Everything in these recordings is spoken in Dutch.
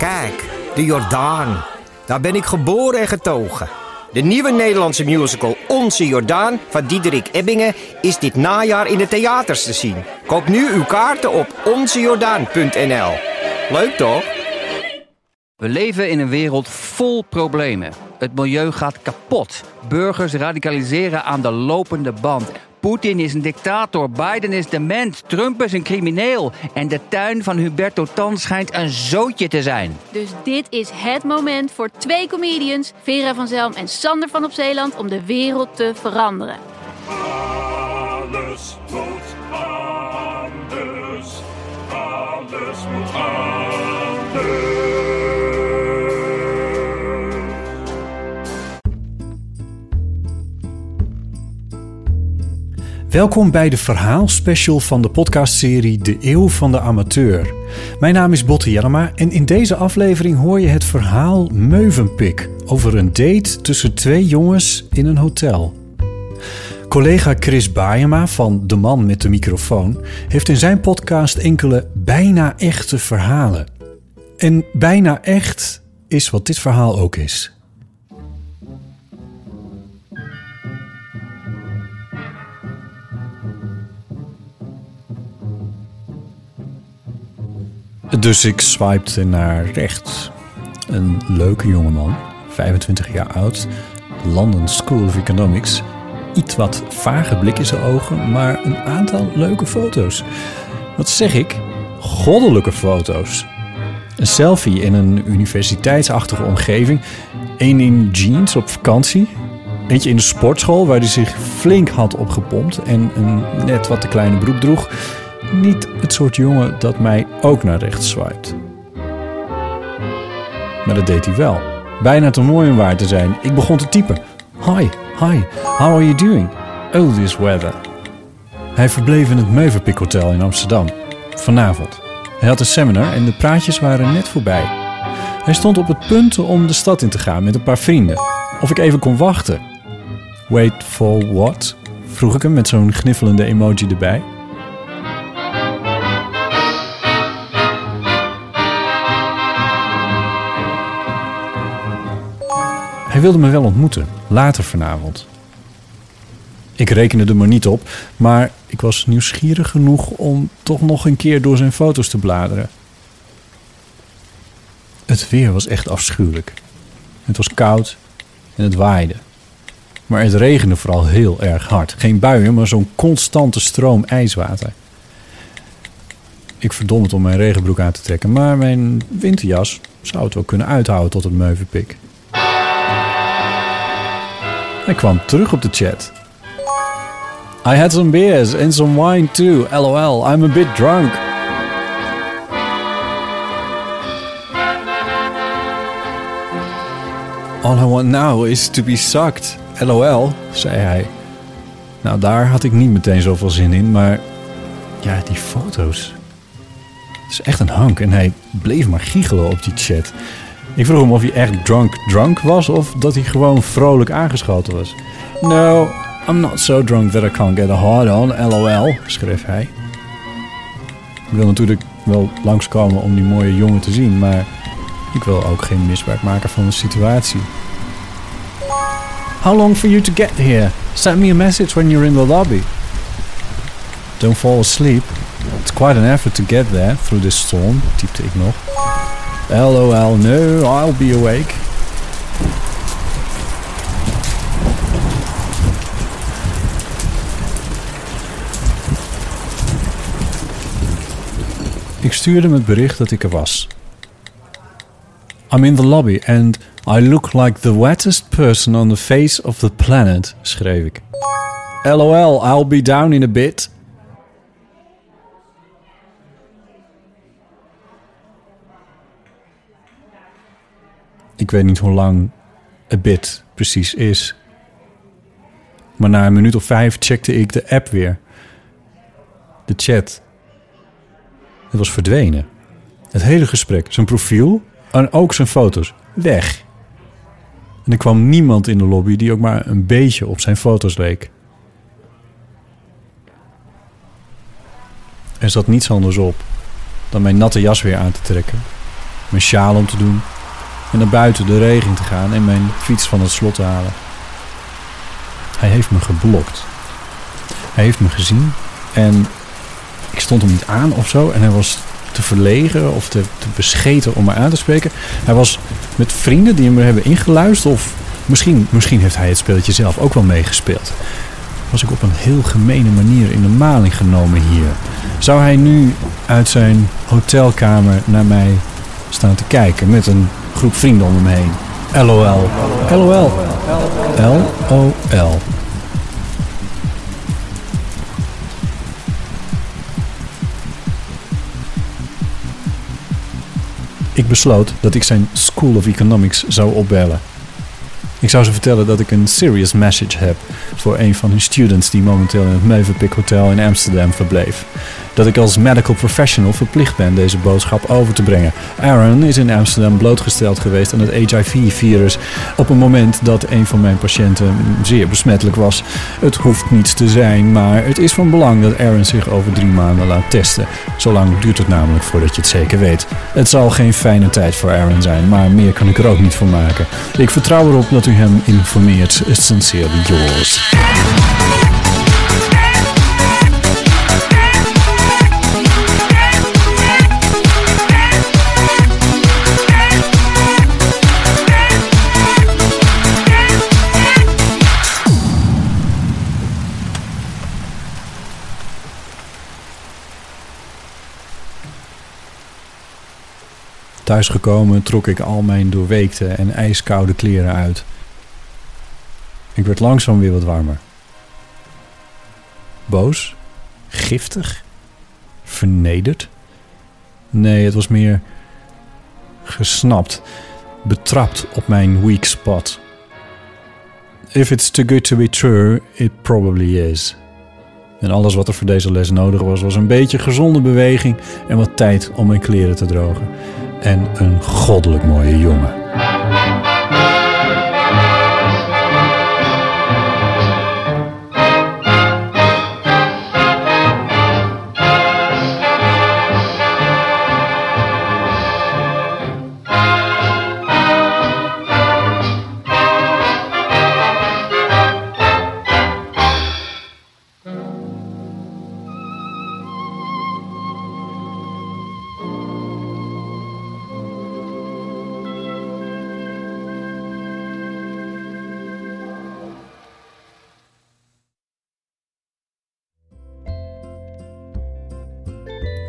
Kijk, de Jordaan. Daar ben ik geboren en getogen. De nieuwe Nederlandse musical Onze Jordaan van Diederik Ebbingen is dit najaar in de theaters te zien. Koop nu uw kaarten op onzejordaan.nl. Leuk toch? We leven in een wereld vol problemen. Het milieu gaat kapot. Burgers radicaliseren aan de lopende band. Poetin is een dictator, Biden is dement, Trump is een crimineel. En de tuin van Huberto Tan schijnt een zootje te zijn. Dus dit is het moment voor twee comedians, Vera van Zelm en Sander van op Zeeland, om de wereld te veranderen. Alles Welkom bij de verhaalspecial van de podcastserie De Eeuw van de Amateur. Mijn naam is Botte Jellema en in deze aflevering hoor je het verhaal Meuvenpik over een date tussen twee jongens in een hotel. Collega Chris Baayema van De Man met de microfoon heeft in zijn podcast enkele bijna echte verhalen. En bijna echt is wat dit verhaal ook is. Dus ik swipte naar rechts. Een leuke jongeman, 25 jaar oud, London School of Economics. Iets wat vage blik in zijn ogen, maar een aantal leuke foto's. Wat zeg ik? Goddelijke foto's. Een selfie in een universiteitsachtige omgeving. Eén in jeans op vakantie. Eentje in de sportschool waar hij zich flink had opgepompt en een net wat te kleine broek droeg niet het soort jongen dat mij ook naar rechts swipet. Maar dat deed hij wel. Bijna te mooi om waar te zijn. Ik begon te typen. Hi, hi, how are you doing? Oh, this weather. Hij verbleef in het Meuverpik Hotel in Amsterdam. Vanavond. Hij had een seminar en de praatjes waren net voorbij. Hij stond op het punt om de stad in te gaan met een paar vrienden. Of ik even kon wachten. Wait for what? Vroeg ik hem met zo'n gniffelende emoji erbij. Hij wilde me wel ontmoeten, later vanavond. Ik rekende er maar niet op, maar ik was nieuwsgierig genoeg om toch nog een keer door zijn foto's te bladeren. Het weer was echt afschuwelijk. Het was koud en het waaide. Maar het regende vooral heel erg hard. Geen buien, maar zo'n constante stroom ijswater. Ik verdom het om mijn regenbroek aan te trekken, maar mijn winterjas zou het wel kunnen uithouden tot het meuvenpik. Hij kwam terug op de chat. I had some beers and some wine too. LOL, I'm a bit drunk. All I want now is to be sucked. LOL, zei hij. Nou, daar had ik niet meteen zoveel zin in, maar ja, die foto's. Het is echt een hank en hij bleef maar giechelen op die chat. Ik vroeg hem of hij echt drunk drunk was of dat hij gewoon vrolijk aangeschoten was. No, I'm not so drunk that I can't get a hard on, lol, schreef hij. Ik wil natuurlijk wel langskomen om die mooie jongen te zien, maar ik wil ook geen misbruik maken van de situatie. How long for you to get here? Send me a message when you're in the lobby. Don't fall asleep. It's quite an effort to get there through this storm, typte ik nog. LOL, no, I'll be awake. Ik stuurde hem het bericht dat ik er was. I'm in the lobby and I look like the wettest person on the face of the planet, schreef ik. LOL, I'll be down in a bit. Ik weet niet hoe lang a bit precies is. Maar na een minuut of vijf checkte ik de app weer. De chat. Het was verdwenen. Het hele gesprek, zijn profiel en ook zijn foto's. Weg. En er kwam niemand in de lobby die ook maar een beetje op zijn foto's leek. Er zat niets anders op dan mijn natte jas weer aan te trekken mijn sjaal om te doen en naar buiten de regen te gaan en mijn fiets van het slot te halen. Hij heeft me geblokt. Hij heeft me gezien en ik stond hem niet aan of zo en hij was te verlegen of te, te bescheten om me aan te spreken. Hij was met vrienden die hem hebben ingeluisterd of misschien, misschien heeft hij het spelletje zelf ook wel meegespeeld. Was ik op een heel gemene manier in de maling genomen hier. Zou hij nu uit zijn hotelkamer naar mij staan te kijken met een groep vrienden om hem heen? LOL. LOL. LOL. Ik besloot dat ik zijn School of Economics zou opbellen. Ik zou ze vertellen dat ik een serious message heb voor een van hun students die momenteel in het Mövenpick Hotel in Amsterdam verbleef. Dat ik als medical professional verplicht ben deze boodschap over te brengen. Aaron is in Amsterdam blootgesteld geweest aan het HIV-virus op een moment dat een van mijn patiënten zeer besmettelijk was. Het hoeft niets te zijn, maar het is van belang dat Aaron zich over drie maanden laat testen. Zolang duurt het namelijk voordat je het zeker weet. Het zal geen fijne tijd voor Aaron zijn, maar meer kan ik er ook niet van maken. Ik vertrouw erop dat u hem informeert. Sincerely yours. Thuisgekomen trok ik al mijn doorweekte en ijskoude kleren uit. Ik werd langzaam weer wat warmer. Boos? Giftig? Vernederd? Nee, het was meer gesnapt, betrapt op mijn weak spot. If it's too good to be true, it probably is. En alles wat er voor deze les nodig was, was een beetje gezonde beweging en wat tijd om mijn kleren te drogen. En een goddelijk mooie jongen.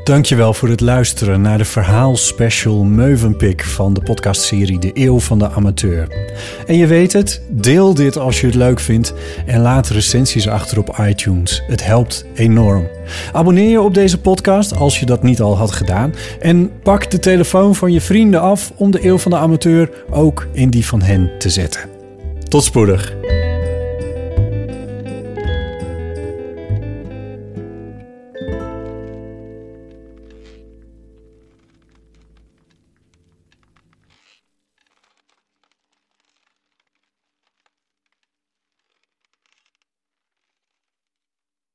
Dankjewel voor het luisteren naar de verhaalspecial Meuvenpik van de podcastserie De Eeuw van de Amateur. En je weet het, deel dit als je het leuk vindt en laat recensies achter op iTunes. Het helpt enorm. Abonneer je op deze podcast als je dat niet al had gedaan en pak de telefoon van je vrienden af om De Eeuw van de Amateur ook in die van hen te zetten. Tot spoedig.